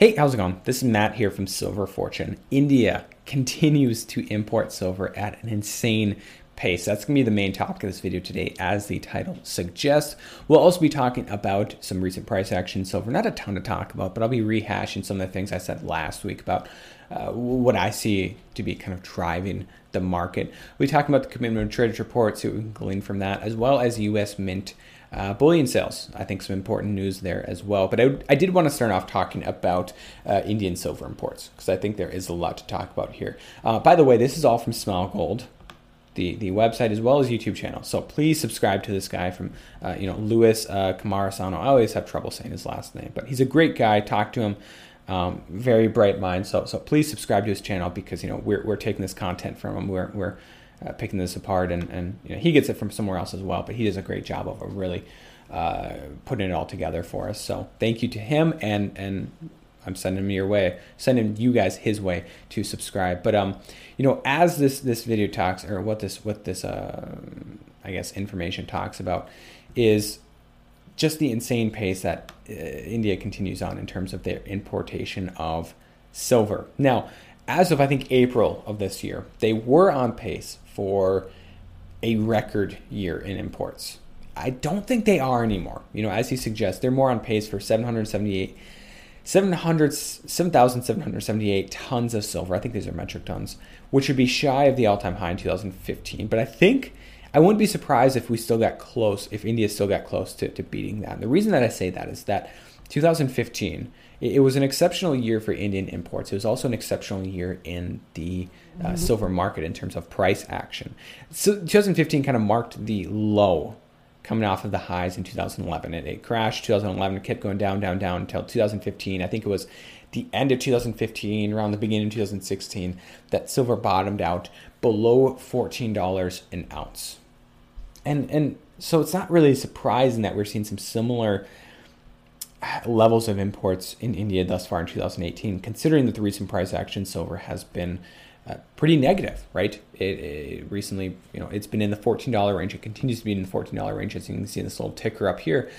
Hey, how's it going? This is Matt here from Silver Fortune. India continues to import silver at an insane pace. That's going to be the main topic of this video today, as the title suggests. We'll also be talking about some recent price action silver. Not a ton to talk about, but I'll be rehashing some of the things I said last week about uh, what I see to be kind of driving the market. We'll be talking about the commitment of traders report, see what we can glean from that, as well as U.S. Mint uh, bullion sales, I think some important news there as well. But I, I did want to start off talking about uh, Indian silver imports because I think there is a lot to talk about here. Uh, by the way, this is all from Smaulgld. The, the website as well as YouTube channel. So please subscribe to this guy from, uh, you know, Louis uh. I always have trouble saying his last name, but he's a great guy. Talk to him. Um, very bright mind. So, so please subscribe to his channel because you know we're, we're taking this content from him. We're, we're uh, picking this apart, and, and you know, he gets it from somewhere else as well. But he does a great job of really uh, putting it all together for us. So thank you to him, and and I'm sending him your way, sending you guys his way to subscribe. But um, you know, as this this video talks, or what this what this uh, I guess information talks about, is just the insane pace that uh, India continues on in terms of their importation of silver. Now, as of I think April of this year, they were on pace for a record year in imports. I don't think they are anymore. You know, as you suggest, they're more on pace for 778 700 7,778 tons of silver. I think these are metric tons, which would be shy of the all-time high in 2015. But I think I wouldn't be surprised if we still got close, if India still got close to, to beating that. And the reason that I say that is that 2015 it was an exceptional year for Indian imports. It was also an exceptional year in the uh, mm-hmm. silver market in terms of price action. So 2015 kind of marked the low coming off of the highs in 2011. It, it crashed 2011, it kept going down, down, down until 2015. I think it was the end of 2015, around the beginning of 2016, that silver bottomed out below $14 an ounce. And and so it's not really surprising that we're seeing some similar levels of imports in India thus far in 2018, considering that the recent price action silver has been uh, pretty negative, right? It, it, recently, you know, it's been in the $14 range. It continues to be in the $14 range, as you can see in this little ticker up here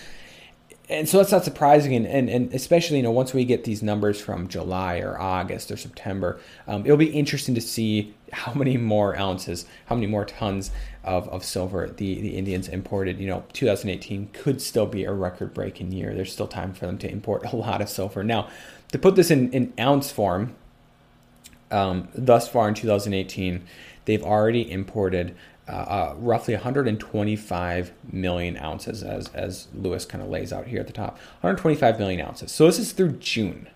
and so that's not surprising, and, and, and especially you know once we get these numbers from July or August or September, um, it'll be interesting to see how many more ounces, how many more tons of, of silver the, the Indians imported. You know, 2018 could still be a record breaking year. There's still time for them to import a lot of silver. Now, to put this in, in ounce form, um, thus far in 2018, they've already imported uh, uh, roughly 125 million ounces, as as Louis kind of lays out here at the top. 125 million ounces. So this is through June.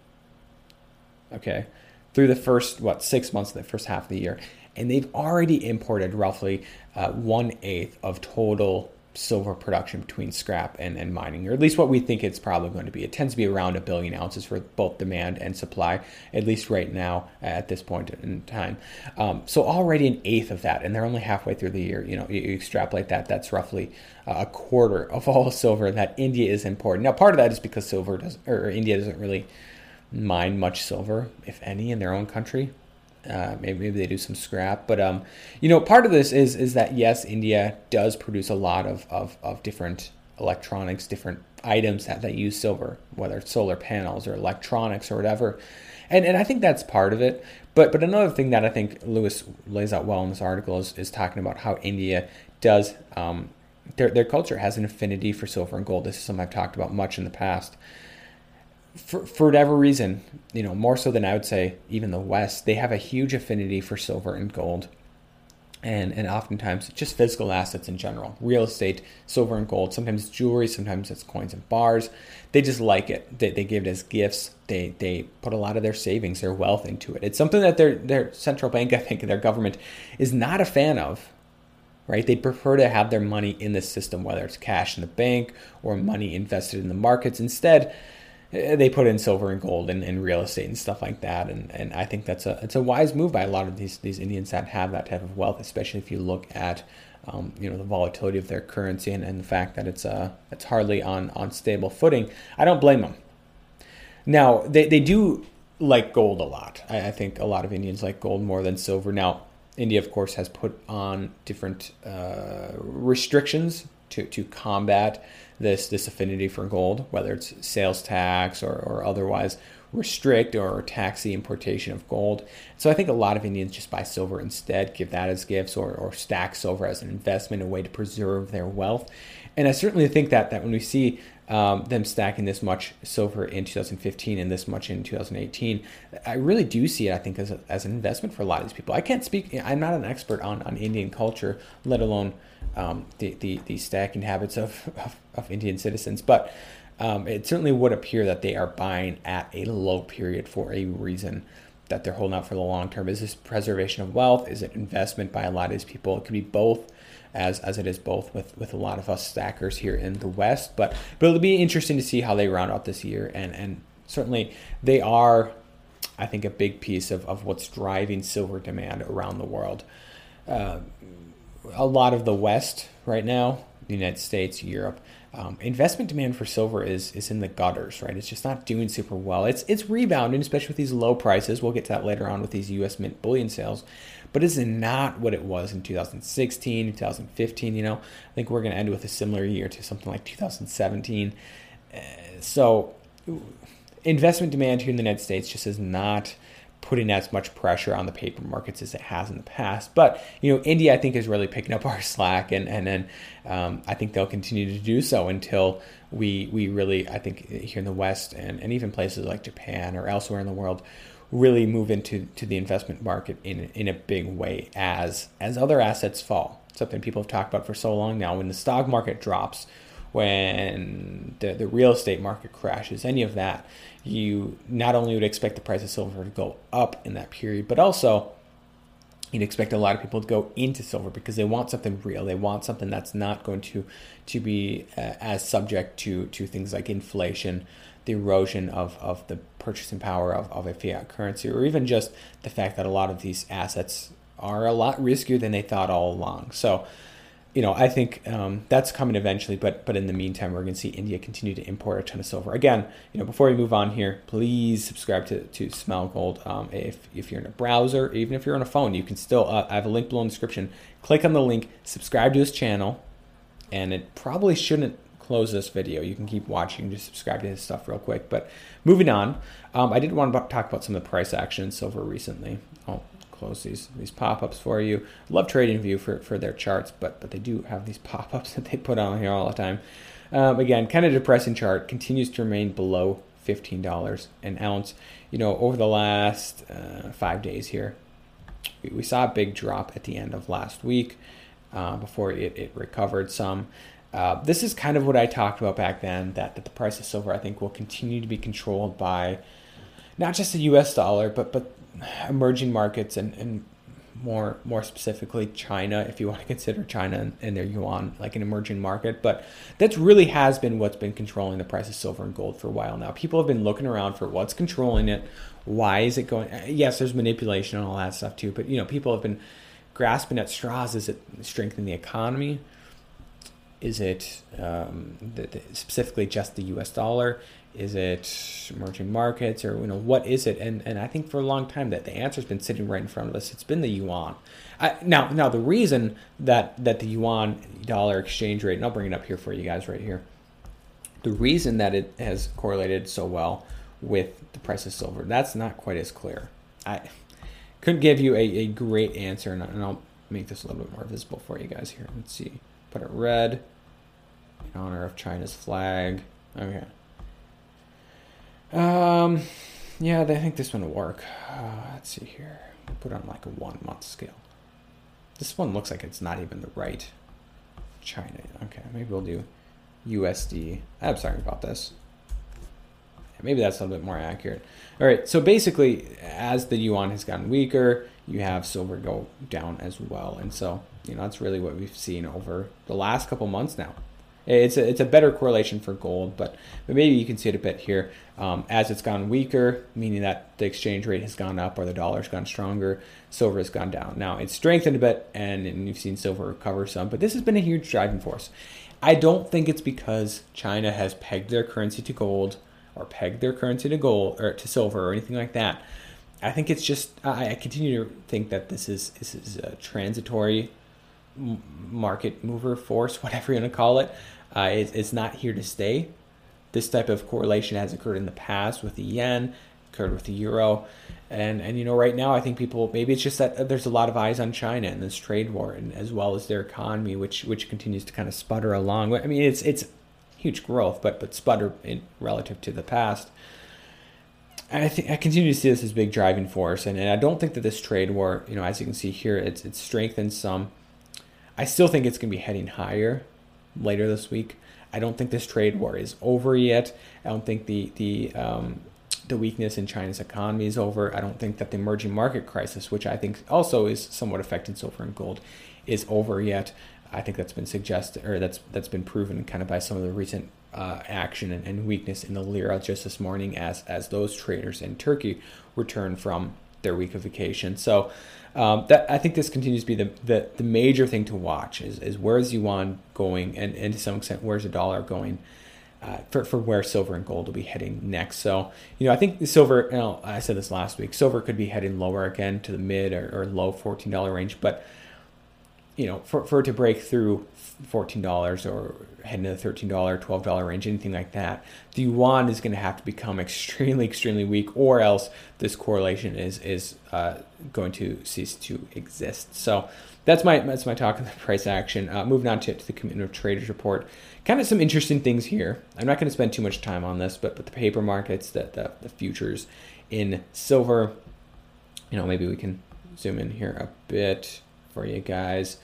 Okay, through the first what six months of the first half of the year, and they've already imported roughly uh, one eighth of total silver production between scrap and, and mining, or at least what we think it's probably going to be. It tends to be around a billion ounces for both demand and supply, at least right now at this point in time. Um, so already an eighth of that, and they're only halfway through the year. You know, you, you extrapolate that, that's roughly a quarter of all silver that India is importing. Now, part of that is because silver doesn't, or India doesn't really mine much silver, if any, in their own country. Uh, maybe, maybe they do some scrap, but um, you know, part of this is is that yes, India does produce a lot of of, of different electronics, different items that, that use silver, whether it's solar panels or electronics or whatever, and and I think that's part of it. But but another thing that I think Louis lays out well in this article is, is talking about how India does um, their their culture has an affinity for silver and gold. This is something I've talked about much in the past for, for whatever reason, you know, more so than I would say even the West, they have a huge affinity for silver and gold. And, and oftentimes just physical assets in general real estate silver and gold sometimes jewelry sometimes it's coins and bars they just like it they, they give it as gifts they they put a lot of their savings their wealth into it it's something that their their central bank i think their government is not a fan of right? They'd prefer to have their money in the system, whether it's cash in the bank or money invested in the markets. Instead, they put in silver and gold and, and real estate and stuff like that. And, and I think that's a it's a wise move by a lot of these these Indians that have that type of wealth, especially if you look at um, you know the volatility of their currency and, and the fact that it's uh it's hardly on on stable footing. I don't blame them. Now they, they do like gold a lot. I, I think a lot of Indians like gold more than silver. Now India, of course, has put on different uh, restrictions to, to combat this this affinity for gold, whether it's sales tax or, or otherwise restrict or tax the importation of gold. So I think a lot of Indians just buy silver instead, give that as gifts, or, or stack silver as an investment, a way to preserve their wealth. And I certainly think that that when we see um, them stacking this much silver in 2015 and this much in 2018, I really do see it, I think, as, a, as an investment for a lot of these people. I can't speak, I'm not an expert on, on Indian culture, let alone um, the, the, the stacking habits of, of, of Indian citizens, but um, it certainly would appear that they are buying at a low period for a reason that they're holding out for the long term. Is this preservation of wealth? Is it investment by a lot of these people? It could be both as as it is both with with a lot of us stackers here in the West. But but it'll be interesting to see how they round out this year, and and certainly they are, I think, a big piece of of what's driving silver demand around the world. Uh, a lot of the West right now, the United States, Europe, um, investment demand for silver is is in the gutters, right? It's just not doing super well. It's it's rebounding, especially with these low prices. We'll get to that later on with these U.S. Mint bullion sales, but it's not what it was in 2016, 2015. You know, I think we're going to end with a similar year to something like 2017. Uh, so, investment demand here in the United States just is not putting as much pressure on the paper markets as it has in the past. But you know, India I think is really picking up our slack, and and then um, I think they'll continue to do so until we we really I think here in the West and and even places like Japan or elsewhere in the world really move into to the investment market in in a big way as as other assets fall. Something people have talked about for so long now. When the stock market drops, when the, the real estate market crashes, any of that, you not only would expect the price of silver to go up in that period, but also you'd expect a lot of people to go into silver because they want something real. They want something that's not going to to be uh, as subject to to things like inflation, the erosion of, of the purchasing power of, of a fiat currency, or even just the fact that a lot of these assets are a lot riskier than they thought all along. So, you know, I think um, that's coming eventually, but but in the meantime, we're going to see India continue to import a ton of silver. Again, you know, before we move on here, please subscribe to, to Smaulgld. Um, if, if you're in a browser, even if you're on a phone, you can still, uh, I have a link below in the description. Click on the link, subscribe to his channel, and it probably shouldn't close this video. You can keep watching, just subscribe to his stuff real quick. But moving on, um, I did want to talk about some of the price action in silver recently. I'll close these these pop-ups for you. Love TradingView for, for their charts, but but they do have these pop-ups that they put on here all the time. Um, again, kind of depressing chart. Continues to remain below $15 an ounce. You know, over the last uh, five days here, we, we, saw a big drop at the end of last week uh, before it, it recovered some. Uh, this is kind of what I talked about back then that, that the price of silver, I think, will continue to be controlled by not just the US dollar, but, but emerging markets and, and more more specifically China, if you want to consider China and their yuan like an emerging market. But that really has been what's been controlling the price of silver and gold for a while now. People have been looking around for what's controlling it. Why is it going? Yes, there's manipulation and all that stuff too. But you know, people have been grasping at straws. Is it strengthening the economy? Is it um, the, the, specifically just the U.S. dollar? Is it emerging markets, or you know, what is it? And and I think for a long time that the answer's been sitting right in front of us. It's been the yuan. I, now now the reason that that the yuan dollar exchange rate, and I'll bring it up here for you guys right here. The reason that it has correlated so well with the price of silver, that's not quite as clear. I couldn't give you a, a great answer, and I'll make this a little bit more visible for you guys here. Let's see. Put it red in honor of China's flag. Okay. Um, yeah, I think this one will work. Uh, let's see here. Put on like a one month scale. This one looks like it's not even the right China. Okay, maybe we'll do USD. I'm sorry about this. Maybe that's a little bit more accurate. All right, so basically, as the yuan has gotten weaker, you have silver go down as well. And so, you know, that's really what we've seen over the last couple months now. It's a, it's a better correlation for gold, but, but maybe you can see it a bit here. Um, as it's gone weaker, meaning that the exchange rate has gone up or the dollar's gone stronger, silver has gone down. Now it's strengthened a bit, and, and you've seen silver recover some, but this has been a huge driving force. I don't think it's because China has pegged their currency to gold or pegged their currency to gold or to silver or anything like that. I think it's just I, continue to think that this is this is a transitory market mover force, whatever you want to call it. Uh, it, it's not here to stay. This type of correlation has occurred in the past with the yen, occurred with the euro, and and you know right now I think people maybe it's just that there's a lot of eyes on China and this trade war, and as well as their economy, which which continues to kind of sputter along. I mean it's it's huge growth, but but sputter in relative to the past. I think I continue to see this as big driving force, and, and I don't think that this trade war, you know, as you can see here, it's it's strengthened some. I still think it's going to be heading higher later this week. I don't think this trade war is over yet. I don't think the the um, the weakness in China's economy is over. I don't think that the emerging market crisis, which I think also is somewhat affecting silver and gold, is over yet. I think that's been suggested or that's that's been proven kind of by some of the recent uh, action and, and, weakness in the lira just this morning as as those traders in Turkey return from their week of vacation. So um, that I think this continues to be the, the, the major thing to watch is, is where's yuan going and, and to some extent where's the dollar going uh, for, for where silver and gold will be heading next. So, you know, I think the silver, you know, I said this last week, silver could be heading lower again to the mid or, or low $14 range, but you know, for, for it to break through $14 or heading to the $13, $12 range, anything like that, the yuan is going to have to become extremely, extremely weak, or else this correlation is is uh, going to cease to exist. So that's my that's my talk on the price action. Uh, moving on to, to the commitment of traders report, kind of some interesting things here. I'm not going to spend too much time on this, but but the paper markets, the, the the futures in silver, you know, maybe we can zoom in here a bit for you guys.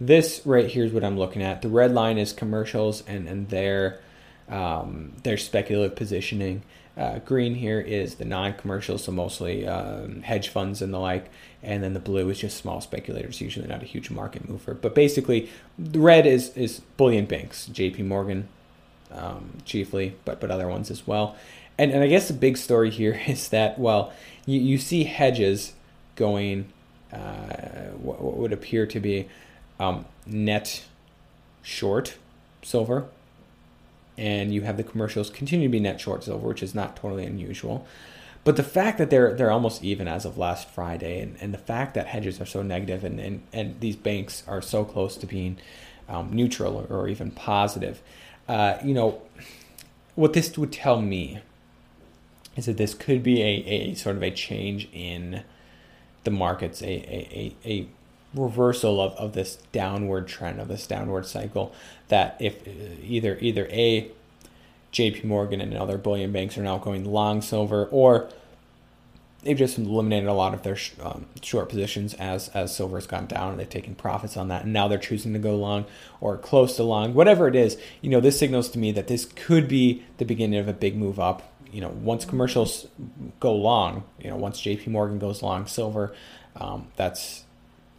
This right here is what I'm looking at. The red line is commercials and, and their, um, their speculative positioning. Uh, green here is the non-commercial, so mostly um, hedge funds and the like, and then the blue is just small speculators, usually not a huge market mover. But basically, the red is is bullion banks, J.P. Morgan, um, chiefly, but but other ones as well. And and I guess the big story here is that well, you, you see hedges going what, what, would appear to be um, net short silver, and you have the commercials continue to be net short silver, which is not totally unusual. But the fact that they're they're almost even as of last Friday, and, and the fact that hedges are so negative and, and, and these banks are so close to being um, neutral or, or, even positive, uh, you know, what this would tell me is that this could be a, a sort of a change in the markets a, a, a, a reversal of, of this downward trend of this downward cycle that if uh, either either a JP Morgan and other bullion banks are now going long silver or they've just eliminated a lot of their um, short positions as as silver has gone down and they've taken profits on that and now they're choosing to go long or close to long. Whatever it is you know this signals to me that this could be the beginning of a big move up you know, once commercials go long, you know, once J.P. Morgan goes long silver, um, that's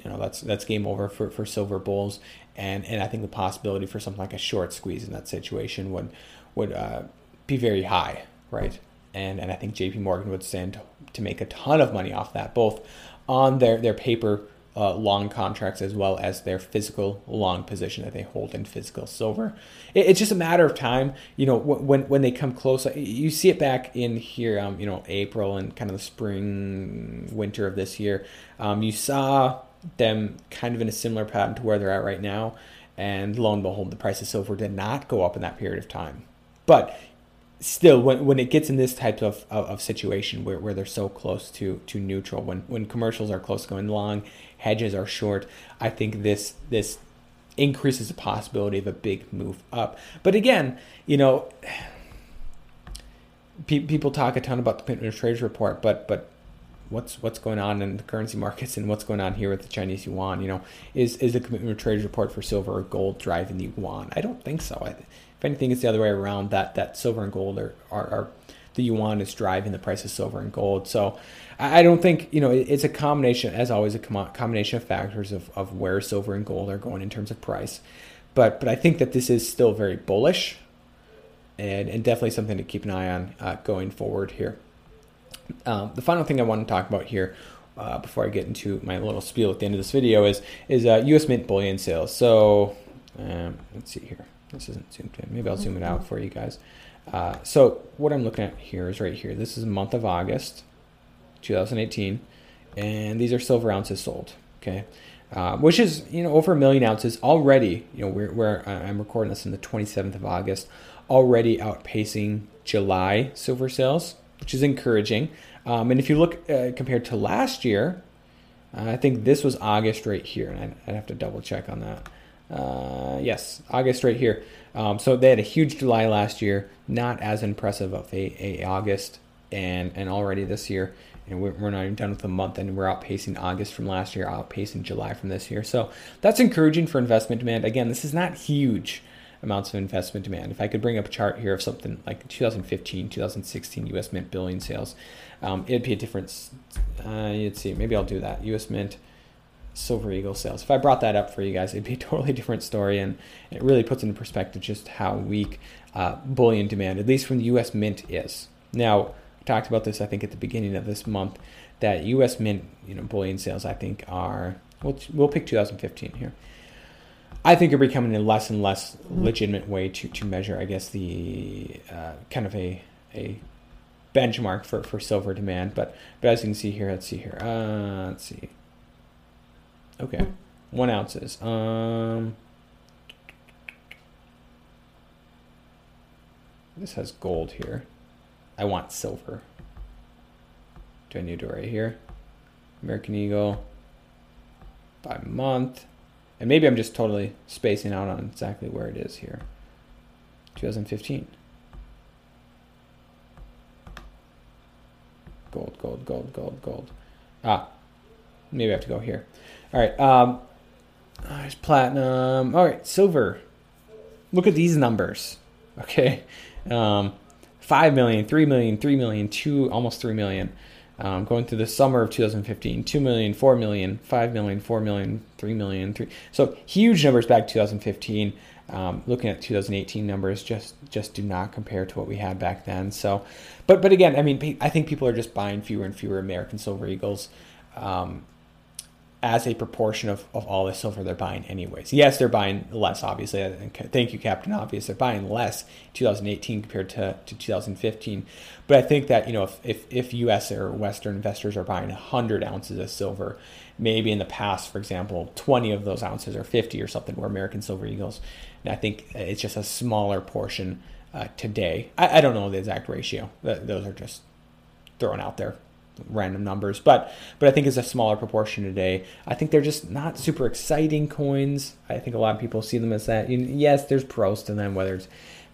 you know that's that's game over for, for silver bulls, and and I think the possibility for something like a short squeeze in that situation would would uh, be very high, right? And and I think J.P. Morgan would stand to, make a ton of money off that, both on their their paper uh, long contracts as well as their physical long position that they hold in physical silver. It, it's just a matter of time. You know, when when they come close, you see it back in here. Um, you know, April and kind of the spring, winter of this year. Um, you saw them kind of in a similar pattern to where they're at right now, and lo and behold, the price of silver did not go up in that period of time. But still when, when it gets in this type of, of, of, situation where, where they're so close to, to neutral when, when commercials are close going long hedges are short i think this this increases the possibility of a big move up but again you know pe- people talk a ton about the of trades report but but what's what's going on in the currency markets and what's going on here with the Chinese yuan. You know, is is the commitment of trade report for silver or gold driving the yuan? I don't think so. I, if anything, it's the other way around. That that silver and gold are, are, are the yuan is driving the price of silver and gold. So I don't think you know it's a combination, as always, a combination of factors of, of where silver and gold are going in terms of price. But but I think that this is still very bullish, and and definitely something to keep an eye on uh, going forward here. Um, the final thing I want to talk about here uh, before I get into my little spiel at the end of this video is is uh, U.S. Mint bullion sales. So um, let's see here. This isn't zoomed in. Maybe I'll zoom it out for you guys. Uh, so what I'm looking at here is right here. This is month of August, 2018, and these are silver ounces sold. Okay, uh, which is you know over a million ounces already. You know we're, we're I'm recording this on the 27th of August, already outpacing July silver sales, which is encouraging. Um, and if you look uh, compared to last year, uh, I think this was August right here, and I'd, have to double check on that. Uh, yes, August right here. Um, so they had a huge July last year, not as impressive of a, a August, and and already this year, and we're, we're not even done with the month, and we're outpacing August from last year, outpacing July from this year. So that's encouraging for investment demand. Again, this is not huge amounts of investment demand. If I could bring up a chart here of something like 2015, 2016 U.S. Mint bullion sales, um, it'd be a difference. Uh, you'd see. Maybe I'll do that. U.S. Mint Silver Eagle sales. If I brought that up for you guys, it'd be a totally different story, and it really puts into perspective just how weak uh, bullion demand, at least from the U.S. Mint, is. Now, I talked about this, I think, at the beginning of this month, that U.S. Mint, you know, bullion sales, I think, are. We'll, we'll pick 2015 here. I think are becoming a less and less legitimate way to, to measure, I guess, the uh, kind of a a benchmark for, for silver demand. But but as you can see here, let's see here. Uh, let's see. Okay, one ounces. Um, this has gold here. I want silver. Do I need to right here? American Eagle by month. And maybe I'm just totally spacing out on exactly where it is here. 2015. Gold, gold, gold, gold, gold. Ah, maybe I have to go here. All right. Um, there's platinum. All right, silver. Look at these numbers. Okay. Um, 5 million, 3 million, 3 million, 2, almost 3 million um, going through the summer of 2015 2 million 4 million 5 million 4 million 3 million 3 so huge numbers back 2015 um, looking at 2018 numbers just just do not compare to what we had back then so but but again i mean i think people are just buying fewer and fewer american silver eagles um, as a proportion of, of all the silver they're buying anyways. Yes, they're buying less, obviously. Thank you, Captain Obvious. They're buying less 2018 compared to, to 2015. But I think that, you know, if, if, if U.S. or Western investors are buying 100 ounces of silver, maybe in the past, for example, 20 of those ounces or 50 or something were American Silver Eagles. And I think it's just a smaller portion uh, today. I, I don't know the exact ratio. Those are just thrown out there random numbers, but but I think it's a smaller proportion today. I think they're just not super exciting coins. I think a lot of people see them as that. Yes, there's pros to them, whether it's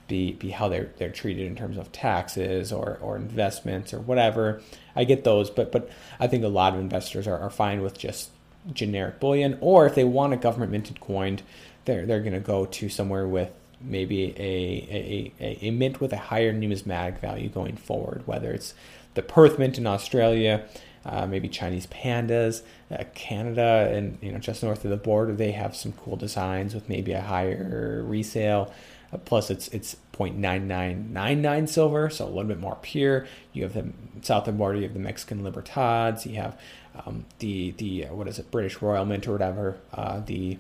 be be how they're they're treated in terms of taxes or or investments or whatever. I get those, but but I think a lot of investors are, are fine with just generic bullion, or if they want a government minted coin, they're they're gonna go to somewhere with maybe a, a, a, a mint with a higher numismatic value going forward, whether it's the Perth Mint in Australia, uh, maybe Chinese pandas, uh, Canada, and you know just north of the border, they have some cool designs with maybe a higher resale. Uh, plus, it's it's 0.9999 silver, so a little bit more pure. You have the south of the border, you have the Mexican Libertads, you have um, the the uh, what is it, British Royal Mint or whatever. Uh, the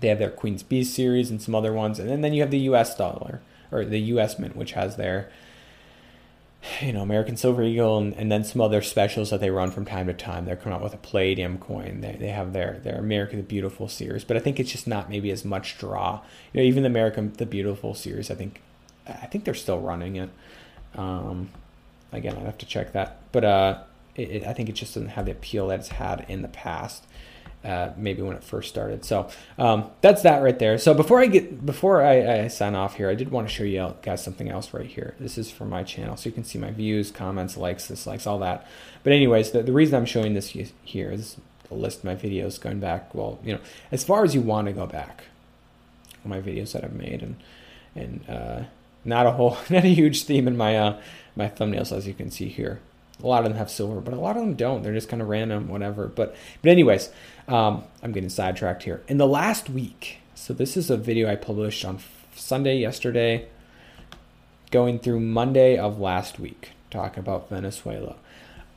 they have their Queen's Beast series and some other ones, and then, then you have the U.S. dollar or the U.S. Mint, which has their you know, American Silver Eagle and, and then some other specials that they run from time to time. They're coming out with a Palladium coin. They, they have their, their America the Beautiful series, but I think it's just not maybe as much draw. You know, even the American the Beautiful series, I think I think they're still running it. Um, again, I'd have to check that, but uh, it, it, I think it just doesn't have the appeal that it's had in the past uh, maybe when it first started. So um, that's that right there. So before I get before I, I, sign off here, I did want to show you guys something else right here. This is for my channel, so you can see my views, comments, likes, dislikes, all that. But anyways, the, the reason I'm showing this here is a list of my videos going back. Well, you know, as far as you want to go back, my videos that I've made and and uh, Not a whole, not a huge theme in my uh, my thumbnails, as you can see here. A lot of them have silver, but a lot of them don't. They're just kind of random, whatever. But but anyways, um, I'm getting sidetracked here. In the last week, so this is a video I published on Sunday yesterday, going through Monday of last week, talking about Venezuela.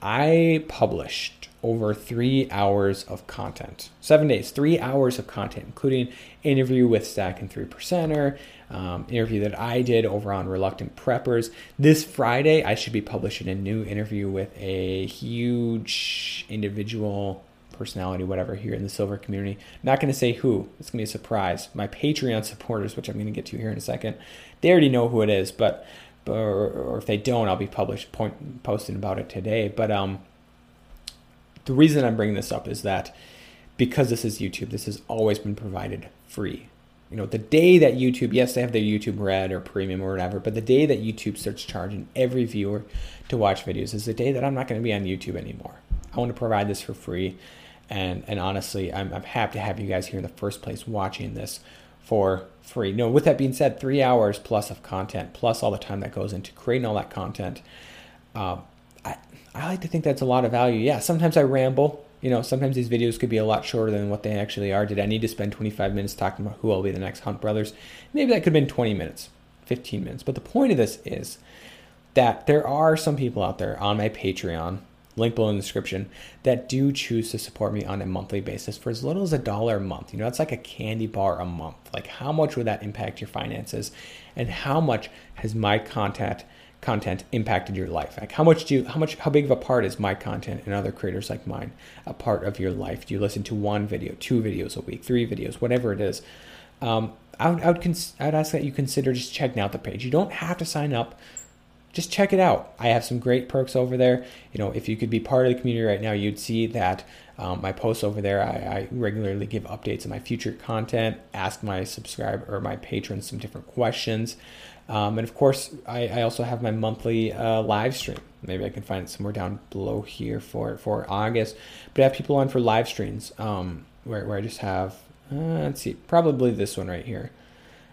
I published over three hours of content, seven days, three hours of content, including interview with Stack and Three Percenter, um, interview that I did over on Reluctant Preppers. This Friday, I should be publishing a new interview with a huge individual personality, whatever, here in the silver community. Not going to say who. It's going to be a surprise. My Patreon supporters, which I'm going to get to here in a second, they already know who it is, but or, or if they don't, I'll be published point, posting about it today. But um, the reason I'm bringing this up is that because this is YouTube, this has always been provided free. You know, the day that YouTube, yes, they have their YouTube Red or Premium or whatever, but the day that YouTube starts charging every viewer to watch videos is the day that I'm not going to be on YouTube anymore. I want to provide this for free. And, and honestly, I'm, I'm happy to have you guys here in the first place watching this for free. No, with that being said, three hours plus of content, plus all the time that goes into creating all that content. Uh, I, I like to think that's a lot of value. Yeah, sometimes I ramble. You know, sometimes these videos could be a lot shorter than what they actually are. Did I need to spend 25 minutes talking about who will be the next Hunt Brothers? Maybe that could have been 20 minutes, 15 minutes. But the point of this is that there are some people out there on my Patreon link below in the description, that do choose to support me on a monthly basis for as little as a dollar a month. You know, that's like a candy bar a month. Like, how much would that impact your finances? And how much has my content content impacted your life? Like, how much do you, how much, how big of a part is my content and other creators like mine a part of your life? Do you listen to one video, two videos a week, three videos, whatever it is? Um, I would, I would, cons- I would ask that you consider just checking out the page. You don't have to sign up just check it out. I have some great perks over there. You know, if you could be part of the community right now, you'd see that um, my posts over there. I, I, regularly give updates on my future content, ask my subscriber or my patrons some different questions, um, and of course, I, I, also have my monthly uh, live stream. Maybe I can find it somewhere down below here for for August. But I have people on for live streams um, where where I just have uh, let's see, probably this one right here.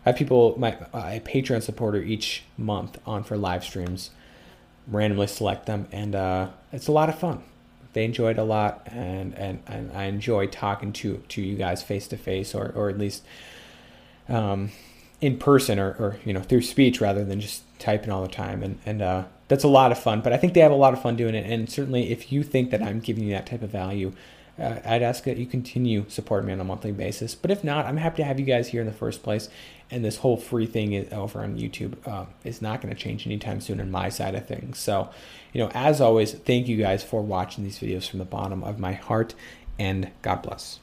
I have people, my a Patreon supporter each month on for live streams, randomly select them, and uh, it's a lot of fun. They enjoy it a lot, and, and, and I enjoy talking to to you guys face to face, or or at least um, in person, or, or you know through speech rather than just typing all the time, and and uh, that's a lot of fun. But I think they have a lot of fun doing it, and certainly if you think that I'm giving you that type of value, uh, I'd ask that you continue supporting me on a monthly basis. But if not, I'm happy to have you guys here in the first place. And this whole free thing is, over on YouTube uh, is not going to change anytime soon on my side of things. So, you know, as always, thank you guys for watching these videos from the bottom of my heart, and God bless.